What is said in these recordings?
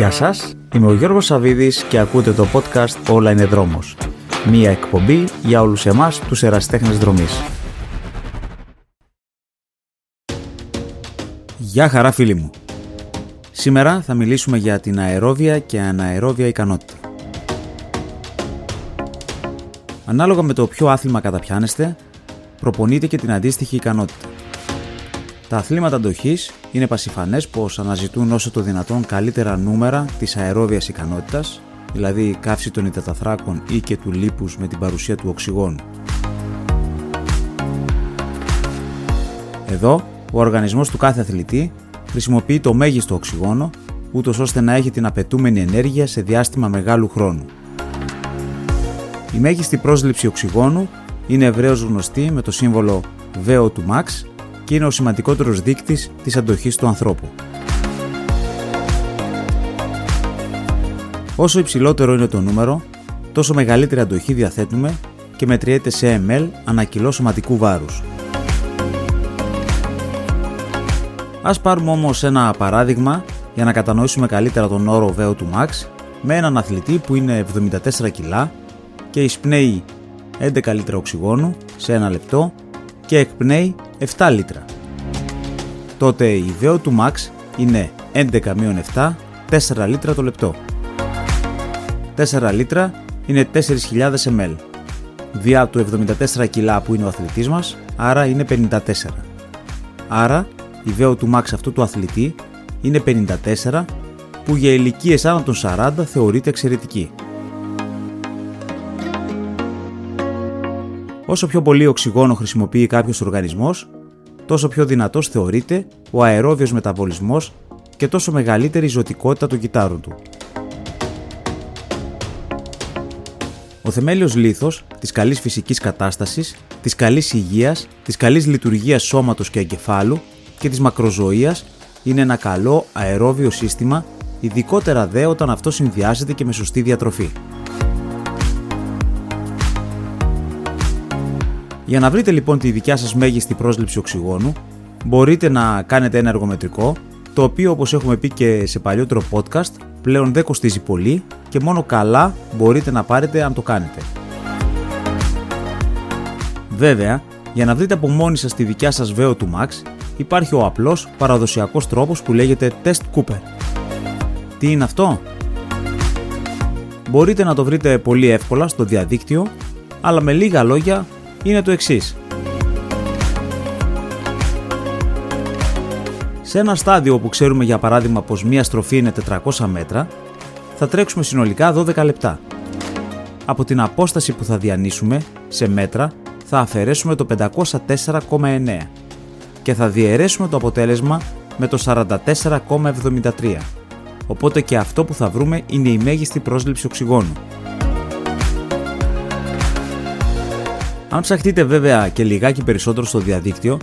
Γεια σας, είμαι ο Γιώργος Σαβίδης και ακούτε το podcast «Όλα είναι δρόμος». Μία εκπομπή για όλους εμάς τους εραστέχνες δρομής. Γεια χαρά φίλοι μου. Σήμερα θα μιλήσουμε για την αερόβια και αναερόβια ικανότητα. Ανάλογα με το ποιο άθλημα καταπιάνεστε, προπονείτε και την αντίστοιχη ικανότητα. Τα αθλήματα αντοχής είναι πασιφανές πως αναζητούν όσο το δυνατόν καλύτερα νούμερα της αερόβιας ικανότητας, δηλαδή καύση των υδαταθράκων ή και του λίπους με την παρουσία του οξυγόνου. Εδώ, ο οργανισμός του κάθε αθλητή χρησιμοποιεί το μέγιστο οξυγόνο, ούτως ώστε να έχει την απαιτούμενη ενέργεια σε διάστημα μεγάλου χρόνου. Η μέγιστη πρόσληψη οξυγόνου είναι ευρέως γνωστή με το σύμβολο VO2 max και είναι ο σημαντικότερος δείκτης της αντοχής του ανθρώπου. Όσο υψηλότερο είναι το νούμερο, τόσο μεγαλύτερη αντοχή διαθέτουμε και μετριέται σε ml ανά κιλό σωματικού βάρους. Ας πάρουμε όμως ένα παράδειγμα για να κατανοήσουμε καλύτερα τον όρο VO2 max με έναν αθλητή που είναι 74 κιλά και εισπνέει 11 λίτρα οξυγόνου σε ένα λεπτό και εκπνέει 7 λίτρα. Τότε η VO2 max είναι 11 7, 4 λίτρα το λεπτό. 4 λίτρα είναι 4.000 ml. Διά του 74 κιλά που είναι ο αθλητής μας, άρα είναι 54. Άρα η VO2 max αυτού του αθλητή είναι 54 που για ηλικίες άνω των 40 θεωρείται εξαιρετική. Όσο πιο πολύ οξυγόνο χρησιμοποιεί κάποιος οργανισμός, τόσο πιο δυνατός θεωρείται ο αερόβιος μεταβολισμός και τόσο μεγαλύτερη η ζωτικότητα του κυτάρου του. Ο θεμέλιος λίθος της καλής φυσικής κατάστασης, της καλής υγείας, της καλής λειτουργίας σώματος και εγκεφάλου και της μακροζωίας είναι ένα καλό αερόβιο σύστημα, ειδικότερα δε όταν αυτό συνδυάζεται και με σωστή διατροφή. Για να βρείτε λοιπόν τη δικιά σας μέγιστη πρόσληψη οξυγόνου, μπορείτε να κάνετε ένα εργομετρικό, το οποίο όπως έχουμε πει και σε παλιότερο podcast, πλέον δεν κοστίζει πολύ και μόνο καλά μπορείτε να πάρετε αν το κάνετε. Βέβαια, για να βρείτε από μόνοι σας τη δικιά σας VO2 Max, υπάρχει ο απλός παραδοσιακός τρόπος που λέγεται Test Cooper. Τι είναι αυτό; Μπορείτε να το βρείτε πολύ εύκολα στο διαδίκτυο, αλλά με λίγα λόγια είναι το εξής. Σε ένα στάδιο όπου ξέρουμε για παράδειγμα πως μία στροφή είναι 400 μέτρα, θα τρέξουμε συνολικά 12 λεπτά. Από την απόσταση που θα διανύσουμε σε μέτρα θα αφαιρέσουμε το 504,9 και θα διαιρέσουμε το αποτέλεσμα με το 44,73. Οπότε και αυτό που θα βρούμε είναι η μέγιστη πρόσληψη οξυγόνου. Αν ψαχτείτε βέβαια και λιγάκι περισσότερο στο διαδίκτυο,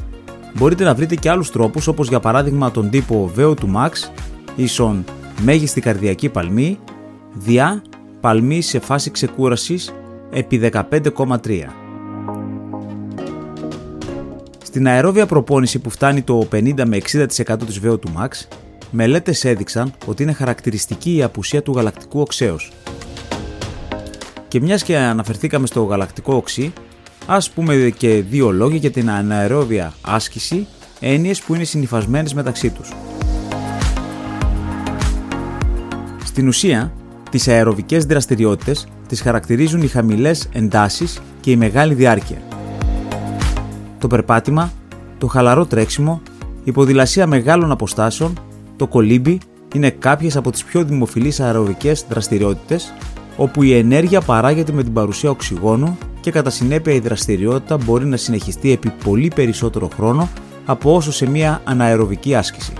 μπορείτε να βρείτε και άλλους τρόπους όπως για παράδειγμα τον τύπο VO2 Max ίσον μέγιστη καρδιακή παλμή διά παλμή σε φάση ξεκούρασης επί 15,3. Στην αερόβια προπόνηση που φτάνει το 50 με 60% της VO2 Max, μελέτες έδειξαν ότι είναι χαρακτηριστική η απουσία του γαλακτικού οξέως. Και μιας και αναφερθήκαμε στο γαλακτικό οξύ, Ας πούμε και δύο λόγια για την αναερόβια άσκηση, έννοιες που είναι συνειφασμένες μεταξύ τους. Στην ουσία, τις αεροβικές δραστηριότητες τις χαρακτηρίζουν οι χαμηλές εντάσεις και η μεγάλη διάρκεια. Το περπάτημα, το χαλαρό τρέξιμο, η ποδηλασία μεγάλων αποστάσεων, το κολύμπι είναι κάποιες από τις πιο δημοφιλείς αεροβικές δραστηριότητες όπου η ενέργεια παράγεται με την παρουσία οξυγόνου και κατά συνέπεια η δραστηριότητα μπορεί να συνεχιστεί επί πολύ περισσότερο χρόνο από όσο σε μια αναεροβική άσκηση.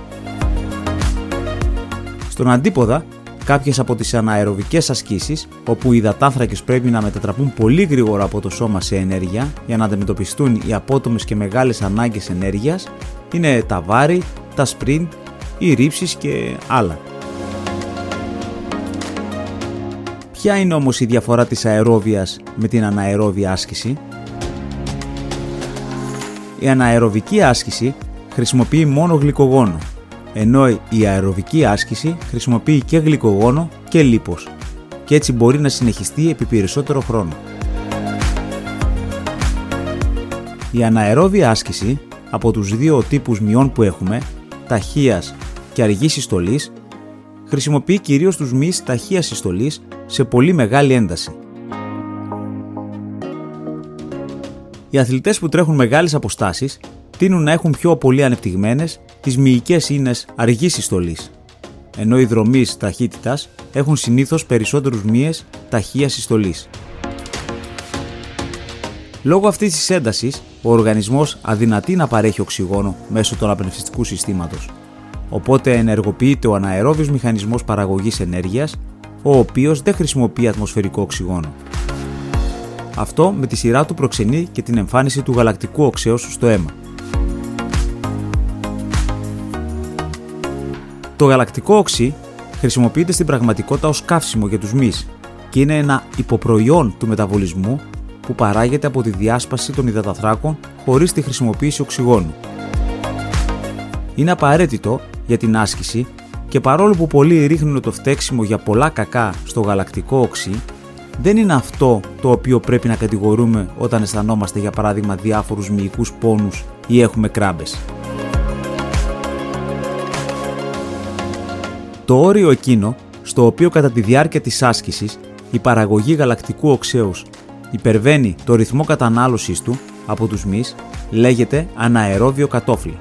Στον αντίποδα, κάποιες από τις αναεροβικές ασκήσεις, όπου οι υδατάνθρακες πρέπει να μετατραπούν πολύ γρήγορα από το σώμα σε ενέργεια για να αντιμετωπιστούν οι απότομες και μεγάλες ανάγκες ενέργειας, είναι τα βάρη, τα sprint, οι ρήψεις και άλλα. Ποια είναι όμως η διαφορά της αερόβιας με την αναερόβια άσκηση; Η αναεροβική άσκηση χρησιμοποιεί μόνο γλυκογόνο, ενώ η αεροβική άσκηση χρησιμοποιεί και γλυκογόνο και λίπος και έτσι μπορεί να συνεχιστεί επί περισσότερο χρόνο. Η αναερόβια άσκηση από τους δύο τύπους μειών που έχουμε, ταχείας και αργής συστολής, χρησιμοποιεί κυρίως τους μυς ταχείας συστολής σε πολύ μεγάλη ένταση. Οι αθλητές που τρέχουν μεγάλες αποστάσεις τείνουν να έχουν πιο πολύ ανεπτυγμένες τις μυϊκές ίνες αργής συστολής, ενώ οι δρομείς ταχύτητας έχουν συνήθως περισσότερους μύες ταχείας συστολής. Λόγω αυτής της έντασης, ο οργανισμός αδυνατεί να παρέχει οξυγόνο μέσω του αναπνευστικού συστήματος, οπότε ενεργοποιείται ο αναερόβιος μηχανισμός παραγωγής ενέργειας, ο οποίος δεν χρησιμοποιεί ατμοσφαιρικό οξυγόνο. Αυτό με τη σειρά του προξενεί και την εμφάνιση του γαλακτικού οξέως στο αίμα. Το γαλακτικό οξύ χρησιμοποιείται στην πραγματικότητα ως καύσιμο για τους μυς και είναι ένα υποπροϊόν του μεταβολισμού που παράγεται από τη διάσπαση των υδαταθράκων χωρίς τη χρησιμοποίηση οξυγόνου. Είναι απαραίτητο για την άσκηση και παρόλο που πολλοί ρίχνουν το φταίξιμο για πολλά κακά στο γαλακτικό οξύ, δεν είναι αυτό το οποίο πρέπει να κατηγορούμε όταν αισθανόμαστε για παράδειγμα διάφορους μυϊκούς πόνους ή έχουμε κράμπες. Το όριο εκείνο στο οποίο κατά τη διάρκεια της άσκησης η παραγωγή γαλακτικού οξέως υπερβαίνει το ρυθμό κατανάλωσης του από τους μυς λέγεται αναερόβιο κατόφλι.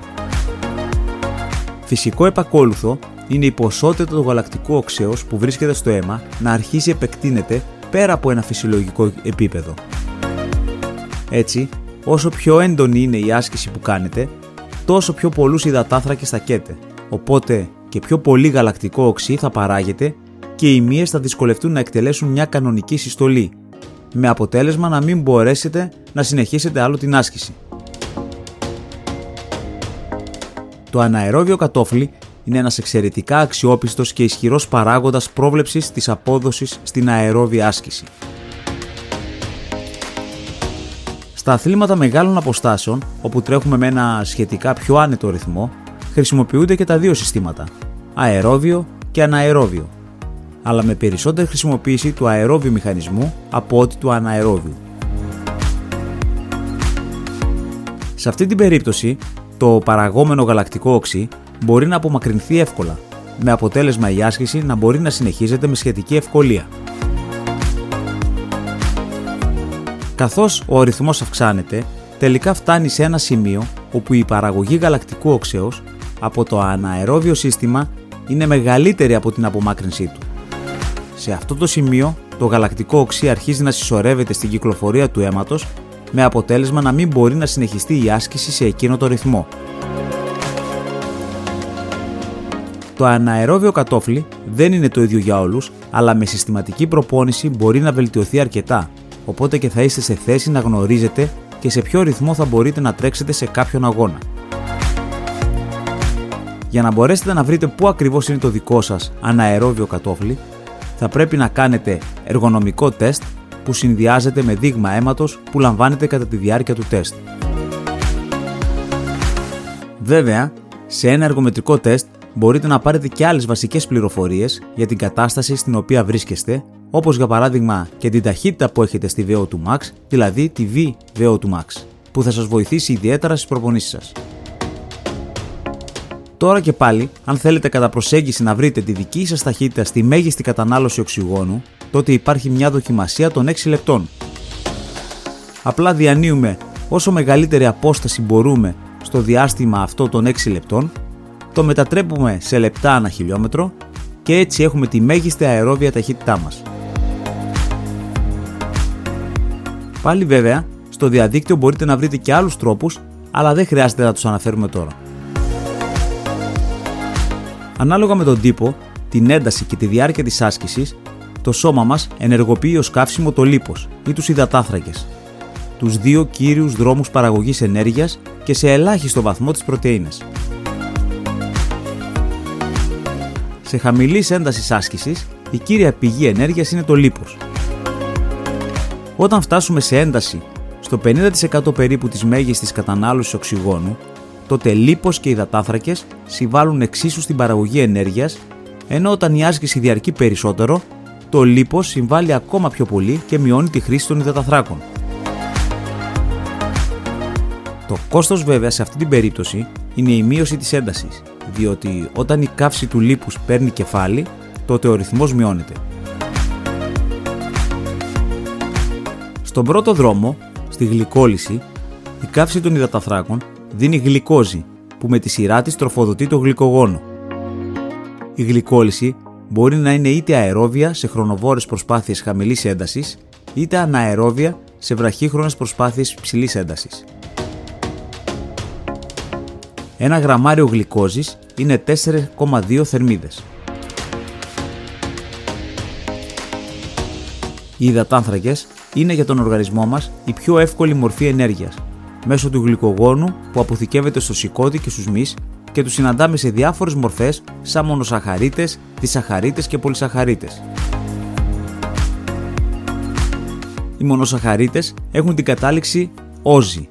Φυσικό επακόλουθο είναι η ποσότητα του γαλακτικού οξέως που βρίσκεται στο αίμα να αρχίσει επεκτείνεται πέρα από ένα φυσιολογικό επίπεδο. Έτσι, όσο πιο έντονη είναι η άσκηση που κάνετε, τόσο πιο πολλούς υδατάθρακες θα καίτε, οπότε και πιο πολύ γαλακτικό οξύ θα παράγεται και οι μύες θα δυσκολευτούν να εκτελέσουν μια κανονική συστολή, με αποτέλεσμα να μην μπορέσετε να συνεχίσετε άλλο την άσκηση. Το αναερόβιο κατόφλι είναι ένας εξαιρετικά αξιόπιστος και ισχυρός παράγοντας πρόβλεψης της απόδοσης στην αερόβια άσκηση. Στα αθλήματα μεγάλων αποστάσεων, όπου τρέχουμε με ένα σχετικά πιο άνετο ρυθμό, χρησιμοποιούνται και τα δύο συστήματα, αερόβιο και αναερόβιο, αλλά με περισσότερη χρησιμοποίηση του αερόβιου μηχανισμού από ότι του αναερόβιου. Σε αυτή την περίπτωση, το παραγόμενο γαλακτικό οξύ μπορεί να απομακρυνθεί εύκολα, με αποτέλεσμα η άσκηση να μπορεί να συνεχίζεται με σχετική ευκολία. Καθώς ο αριθμός αυξάνεται, τελικά φτάνει σε ένα σημείο όπου η παραγωγή γαλακτικού οξέως από το αναερόβιο σύστημα είναι μεγαλύτερη από την απομάκρυνσή του. Σε αυτό το σημείο, το γαλακτικό οξύ αρχίζει να συσσωρεύεται στην κυκλοφορία του αίματος με αποτέλεσμα να μην μπορεί να συνεχιστεί η άσκηση σε εκείνο το ρυθμό. Το αναερόβιο κατόφλι δεν είναι το ίδιο για όλους, αλλά με συστηματική προπόνηση μπορεί να βελτιωθεί αρκετά, οπότε και θα είστε σε θέση να γνωρίζετε και σε ποιο ρυθμό θα μπορείτε να τρέξετε σε κάποιον αγώνα. Για να μπορέσετε να βρείτε πού ακριβώς είναι το δικό σας αναερόβιο κατόφλι, θα πρέπει να κάνετε εργονομικό τεστ που συνδυάζεται με δείγμα αίματος που λαμβάνετε κατά τη διάρκεια του τεστ. Βέβαια, σε ένα εργομετρικό τεστ μπορείτε να πάρετε και άλλες βασικές πληροφορίες για την κατάσταση στην οποία βρίσκεστε, όπως για παράδειγμα και την ταχύτητα που έχετε στη VO2 Max, δηλαδή τη V-VO2 Max, που θα σας βοηθήσει ιδιαίτερα στις προπονήσεις σας. Τώρα και πάλι, αν θέλετε κατά προσέγγιση να βρείτε τη δική σας ταχύτητα στη μέγιστη κατανάλωση οξυγόνου, τότε υπάρχει μια δοκιμασία των 6 λεπτών. Απλά διανύουμε όσο μεγαλύτερη απόσταση μπορούμε στο διάστημα αυτό των 6 λεπτών, το μετατρέπουμε σε λεπτά ανά χιλιόμετρο και έτσι έχουμε τη μέγιστη αερόβια ταχύτητά μας. Πάλι βέβαια, στο διαδίκτυο μπορείτε να βρείτε και άλλους τρόπους, αλλά δεν χρειάζεται να τους αναφέρουμε τώρα. Ανάλογα με τον τύπο, την ένταση και τη διάρκεια της άσκησης, το σώμα μας ενεργοποιεί ως καύσιμο το λίπος ή τους υδατάθρακες, τους δύο κύριους δρόμους παραγωγής ενέργειας και σε ελάχιστο βαθμό τις πρωτεΐνες. Σε χαμηλής έντασης άσκησης, η κύρια πηγή ενέργειας είναι το λίπος. Όταν φτάσουμε σε ένταση στο 50% περίπου της μέγιστης κατανάλωσης οξυγόνου, τότε λίπος και υδατάνθρακες συμβάλλουν εξίσου στην παραγωγή ενέργειας, ενώ όταν η άσκηση διαρκεί περισσότερο, το λίπος συμβάλλει ακόμα πιο πολύ και μειώνει τη χρήση των υδαταθράκων. Το κόστος βέβαια σε αυτή την περίπτωση είναι η μείωση της έντασης, διότι όταν η καύση του λίπους παίρνει κεφάλι, τότε ο ρυθμός μειώνεται. Στον πρώτο δρόμο, στη γλυκόλυση, η καύση των υδαταθράκων δίνει γλυκόζη που με τη σειρά της τροφοδοτεί το γλυκογόνο. Η γλυκόλυση μπορεί να είναι είτε αερόβια σε χρονοβόρες προσπάθειες χαμηλής έντασης, είτε αναερόβια σε βραχύχρονες προσπάθειες ψηλής έντασης. Ένα γραμμάριο γλυκόζης είναι 4,2 θερμίδες. Οι υδατάνθρακες είναι για τον οργανισμό μας η πιο εύκολη μορφή ενέργειας, μέσω του γλυκογόνου που αποθηκεύεται στο σηκώτη και στους μυς και τους συναντάμε σε διάφορες μορφές σαν μονοσαχαρίτες, δισαχαρίτες και πολυσαχαρίτες. Οι μονοσαχαρίτες έχουν την κατάληξη όζη.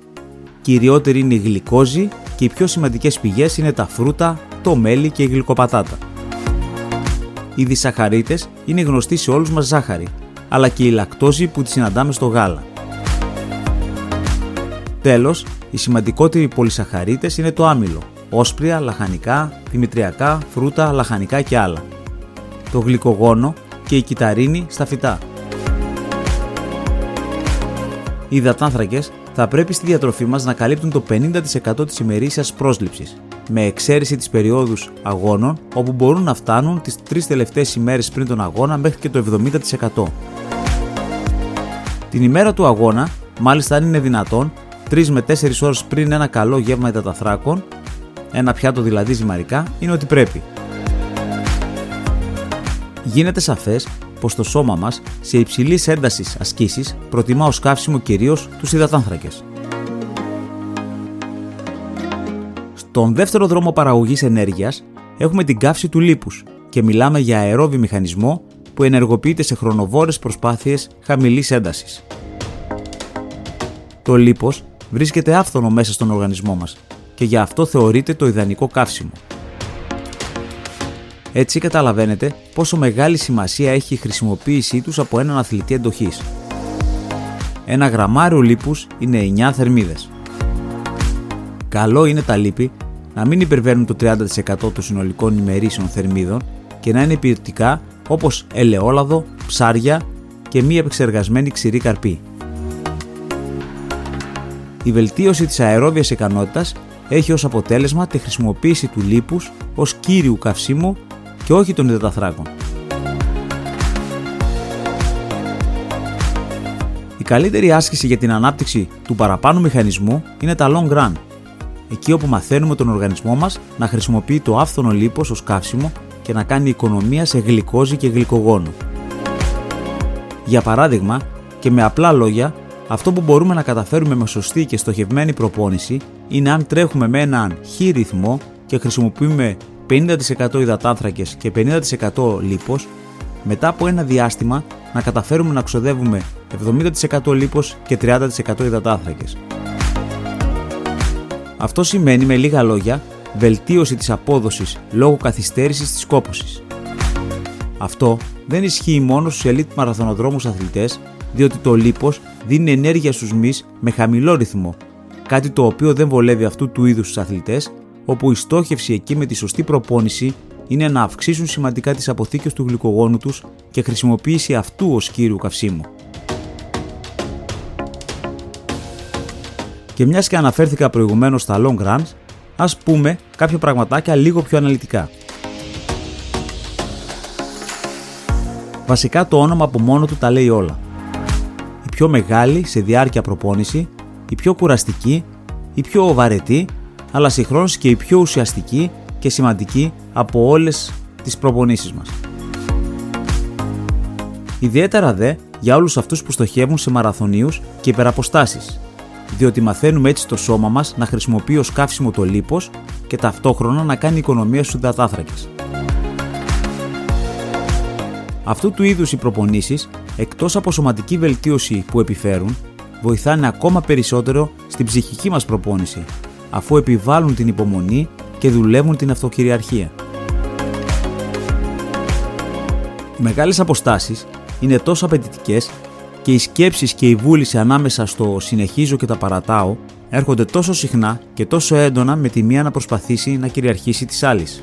Κυριότερη είναι η γλυκόζη και οι πιο σημαντικές πηγές είναι τα φρούτα, το μέλι και η γλυκοπατάτα. Οι δισαχαρίτες είναι γνωστοί σε όλους μας ζάχαρη, αλλά και η λακτόζη που τη συναντάμε στο γάλα. Τέλος, οι σημαντικότεροι πολυσαχαρίτες είναι το άμυλο, όσπρια, λαχανικά, δημητριακά, φρούτα, λαχανικά και άλλα. Το γλυκογόνο και η κυταρίνη στα φυτά. Οι υδατάνθρακες θα πρέπει στη διατροφή μας να καλύπτουν το 50% της ημερήσιας πρόσληψης, με εξαίρεση τις περιόδους αγώνων όπου μπορούν να φτάνουν τις τρεις τελευταίες ημέρες πριν τον αγώνα μέχρι και το 70%. Την ημέρα του αγώνα, μάλιστα αν είναι δυνατόν, 3 με 4 ώρες πριν ένα καλό γεύμα υδαταθράκων, ένα πιάτο δηλαδή ζυμαρικά, είναι ότι πρέπει. Γίνεται σαφές πως το σώμα μας σε υψηλής έντασης ασκήσεις προτιμά ως καύσιμο κυρίως τους υδατάνθρακες. Στον δεύτερο δρόμο παραγωγής ενέργειας έχουμε την καύση του λίπους και μιλάμε για αερόβι μηχανισμό που ενεργοποιείται σε χρονοβόρες προσπάθειες χαμηλής έντασης. Το λίπος βρίσκεται άφθονο μέσα στον οργανισμό μας και γι' αυτό θεωρείται το ιδανικό καύσιμο. Έτσι καταλαβαίνετε πόσο μεγάλη σημασία έχει η χρησιμοποίησή τους από έναν αθλητή εντοχής. Ένα γραμμάριο λίπους είναι 9 θερμίδες. Καλό είναι τα λίπη να μην υπερβαίνουν το 30% των συνολικών ημερήσεων θερμίδων και να είναι ποιοτικά όπως ελαιόλαδο, ψάρια και μη επεξεργασμένη ξηρή καρπή. Η βελτίωση της αερόβιας ικανότητας έχει ως αποτέλεσμα τη χρησιμοποίηση του λίπους ως κύριου καυσίμου και όχι των υδαταθράκων. Η καλύτερη άσκηση για την ανάπτυξη του παραπάνω μηχανισμού είναι τα long run, εκεί όπου μαθαίνουμε τον οργανισμό μας να χρησιμοποιεί το άφθονο λίπος ως καύσιμο και να κάνει οικονομία σε γλυκόζη και γλυκογόνο. Για παράδειγμα, και με απλά λόγια, αυτό που μπορούμε να καταφέρουμε με σωστή και στοχευμένη προπόνηση είναι αν τρέχουμε με έναν χ ρυθμό και χρησιμοποιούμε 50% υδατάνθρακες και 50% λίπος, μετά από ένα διάστημα να καταφέρουμε να ξοδεύουμε 70% λίπος και 30% υδατάνθρακες. Αυτό σημαίνει με λίγα λόγια βελτίωση της απόδοσης λόγω καθυστέρησης της κόπωσης. Αυτό δεν ισχύει μόνο στους elite μαραθωνοδρόμους αθλητές, διότι το λίπος δίνει ενέργεια στους μυς με χαμηλό ρυθμό, κάτι το οποίο δεν βολεύει αυτού του είδους στους αθλητές, όπου η στόχευση εκεί με τη σωστή προπόνηση είναι να αυξήσουν σημαντικά τις αποθήκες του γλυκογόνου τους και χρησιμοποίηση αυτού ως κύριου καυσίμου. Και μιας και αναφέρθηκα προηγουμένως στα long runs, ας πούμε κάποια πραγματάκια λίγο πιο αναλυτικά. Βασικά το όνομα από μόνο του τα λέει όλα. Η πιο μεγάλη σε διάρκεια προπόνηση, η πιο κουραστική, η πιο βαρετή, αλλά συγχρόνως και η πιο ουσιαστική και σημαντική από όλες τις προπονήσεις μας. Ιδιαίτερα δε για όλους αυτούς που στοχεύουν σε μαραθωνίους και υπεραποστάσεις, διότι μαθαίνουμε έτσι το σώμα μας να χρησιμοποιεί ως καύσιμο το λίπος και ταυτόχρονα να κάνει οικονομία στους υδατάθρακες. Αυτού του είδους οι προπονήσεις, εκτός από σωματική βελτίωση που επιφέρουν, βοηθάνε ακόμα περισσότερο στην ψυχική μας προπόνηση, αφού επιβάλλουν την υπομονή και δουλεύουν την αυτοκυριαρχία. Οι μεγάλες αποστάσεις είναι τόσο απαιτητικές και οι σκέψεις και η βούληση ανάμεσα στο συνεχίζω και τα παρατάω έρχονται τόσο συχνά και τόσο έντονα με τη μία να προσπαθήσει να κυριαρχήσει της άλλης.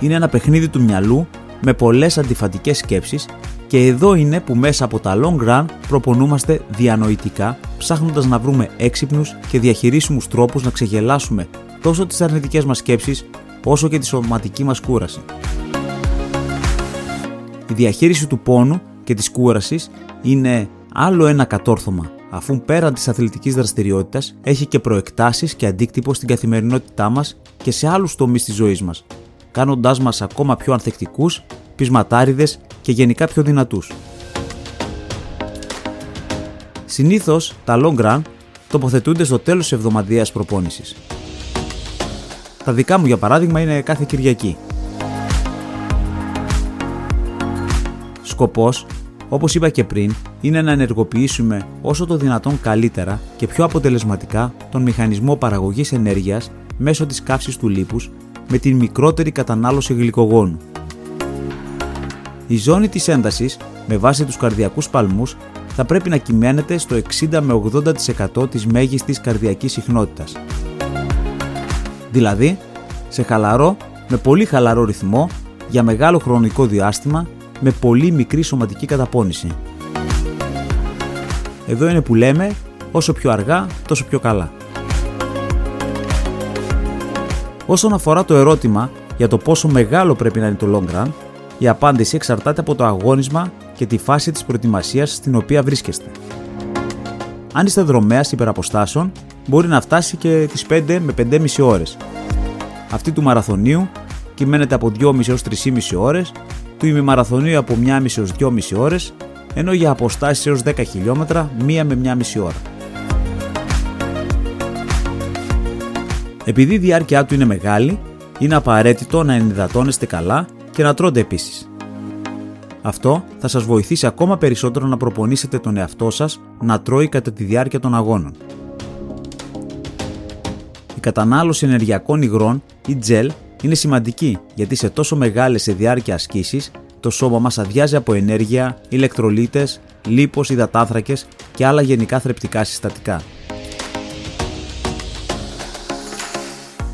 Είναι ένα παιχνίδι του μυαλού με πολλές αντιφατικές σκέψεις και εδώ είναι που μέσα από τα long run προπονούμαστε διανοητικά ψάχνοντας να βρούμε έξυπνους και διαχειρίσιμους τρόπους να ξεγελάσουμε τόσο τις αρνητικές μας σκέψεις όσο και τη σωματική μας κούραση. Η διαχείριση του πόνου και της κούρασης είναι άλλο ένα κατόρθωμα αφού πέραν της αθλητικής δραστηριότητας έχει και προεκτάσεις και αντίκτυπο στην καθημερινότητά μας και σε άλλους τομείς της ζωής μας, κάνοντάς μας ακόμα πιο ανθεκτικούς, πεισματάριδες και γενικά πιο δυνατούς. Συνήθως τα long run τοποθετούνται στο τέλος της εβδομαδιαίας προπόνησης. Τα δικά μου για παράδειγμα είναι κάθε Κυριακή. Σκοπός, όπως είπα και πριν, είναι να ενεργοποιήσουμε όσο το δυνατόν καλύτερα και πιο αποτελεσματικά τον μηχανισμό παραγωγής ενέργειας μέσω της καύσης του λίπους με την μικρότερη κατανάλωση γλυκογόνου. Η ζώνη της έντασης, με βάση τους καρδιακούς παλμούς, θα πρέπει να κυμαίνεται στο 60 με 80% της μέγιστης καρδιακής συχνότητας. Δηλαδή, σε χαλαρό με πολύ χαλαρό ρυθμό για μεγάλο χρονικό διάστημα με πολύ μικρή σωματική καταπώνηση. Εδώ είναι που λέμε όσο πιο αργά τόσο πιο καλά. Όσον αφορά το ερώτημα για το πόσο μεγάλο πρέπει να είναι το long run, η απάντηση εξαρτάται από το αγώνισμα και τη φάση της προετοιμασίας στην οποία βρίσκεστε. Αν είστε δρομέας υπεραποστάσεων, μπορεί να φτάσει και τις 5 με 5,5 ώρες. Αυτή του μαραθωνίου κυμαίνεται από 2,5 έως 3,5 ώρες, του ημιμαραθωνίου από 1,5 έως 2,5 ώρες, ενώ για αποστάσεις έως 10 χιλιόμετρα 1 με 1,5 ώρα. Επειδή η διάρκεια του είναι μεγάλη, είναι απαραίτητο να ενυδατώνεστε καλά και να τρώτε επίσης. Αυτό θα σας βοηθήσει ακόμα περισσότερο να προπονήσετε τον εαυτό σας να τρώει κατά τη διάρκεια των αγώνων. Η κατανάλωση ενεργειακών υγρών ή τζελ είναι σημαντική γιατί σε τόσο μεγάλες σε διάρκεια ασκήσεις το σώμα μας αδειάζει από ενέργεια, ηλεκτρολίτες, λίπος, υδατάνθρακες και άλλα γενικά θρεπτικά συστατικά.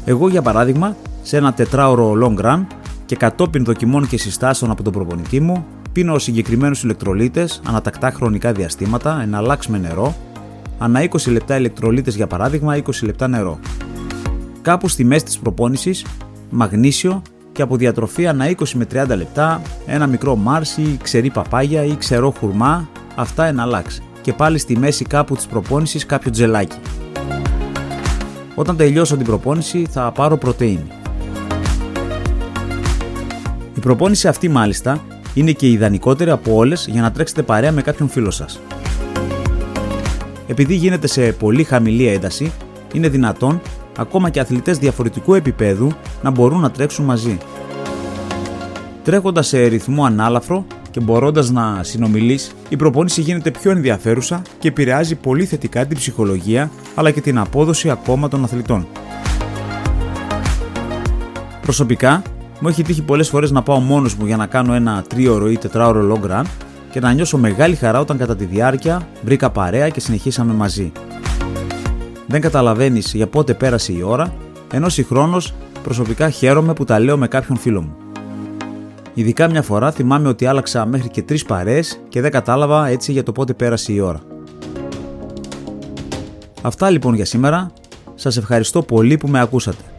Εγώ για παράδειγμα, σε ένα τετράωρο long run και κατόπιν δοκιμών και συστάσεων από τον προπονητή μου, πίνω συγκεκριμένους ηλεκτρολίτες ανατακτά χρονικά διαστήματα, εναλλάξ με νερό, ανά 20 λεπτά ηλεκτρολίτες για παράδειγμα 20 λεπτά νερό. Κάπου στη μέση της προπόνησης, μαγνήσιο και από διατροφή ανά 20 με 30 λεπτά, ένα μικρό μάρσι, ξερή παπάγια ή ξερό χουρμά, αυτά εναλλάξ. Και πάλι στη μέση κάπου της προπόνησης κάποιο τζελάκι. Όταν τελειώσω την προπόνηση θα πάρω πρωτεΐνη. Η προπόνηση αυτή μάλιστα είναι και η ιδανικότερη από όλες για να τρέξετε παρέα με κάποιον φίλο σας. Επειδή γίνεται σε πολύ χαμηλή ένταση, είναι δυνατόν ακόμα και αθλητές διαφορετικού επίπεδου να μπορούν να τρέξουν μαζί. Τρέχοντας σε ρυθμό ανάλαφρο και μπορώντας να συνομιλείς, η προπόνηση γίνεται πιο ενδιαφέρουσα και επηρεάζει πολύ θετικά την ψυχολογία αλλά και την απόδοση ακόμα των αθλητών. Προσωπικά, μου έχει τύχει πολλές φορές να πάω μόνος μου για να κάνω ένα τρίωρο ή τετράωρο long run και να νιώσω μεγάλη χαρά όταν κατά τη διάρκεια βρήκα παρέα και συνεχίσαμε μαζί. Δεν καταλαβαίνεις για πότε πέρασε η ώρα, ενώ συγχρόνως προσωπικά χαίρομαι που τα λέω με κάποιον φίλο μου. Ειδικά μια φορά θυμάμαι ότι άλλαξα μέχρι και τρεις παρέες και δεν κατάλαβα έτσι για το πότε πέρασε η ώρα. Αυτά λοιπόν για σήμερα. Σας ευχαριστώ πολύ που με ακούσατε.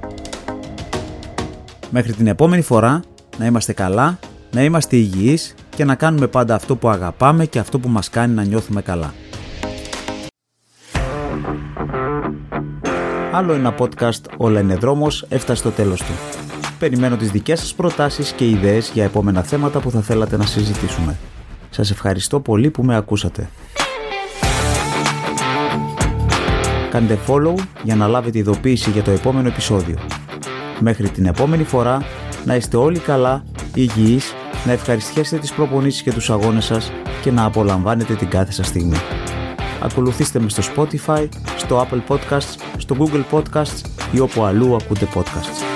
Μέχρι την επόμενη φορά να είμαστε καλά, να είμαστε υγιείς και να κάνουμε πάντα αυτό που αγαπάμε και αυτό που μας κάνει να νιώθουμε καλά. Άλλο ένα podcast «Όλα είναι δρόμος» έφτασε στο τέλος του. Περιμένω τις δικές σας προτάσεις και ιδέες για επόμενα θέματα που θα θέλατε να συζητήσουμε. Σας ευχαριστώ πολύ που με ακούσατε. Κάντε follow για να λάβετε ειδοποίηση για το επόμενο επεισόδιο. Μέχρι την επόμενη φορά, να είστε όλοι καλά, υγιείς, να ευχαριστιέσετε τις προπονήσεις και τους αγώνες σας και να απολαμβάνετε την κάθε σας στιγμή. ακολουθήστε με στο Spotify, στο Apple Podcasts, στο Google Podcasts ή όπου αλλού ακούτε podcasts.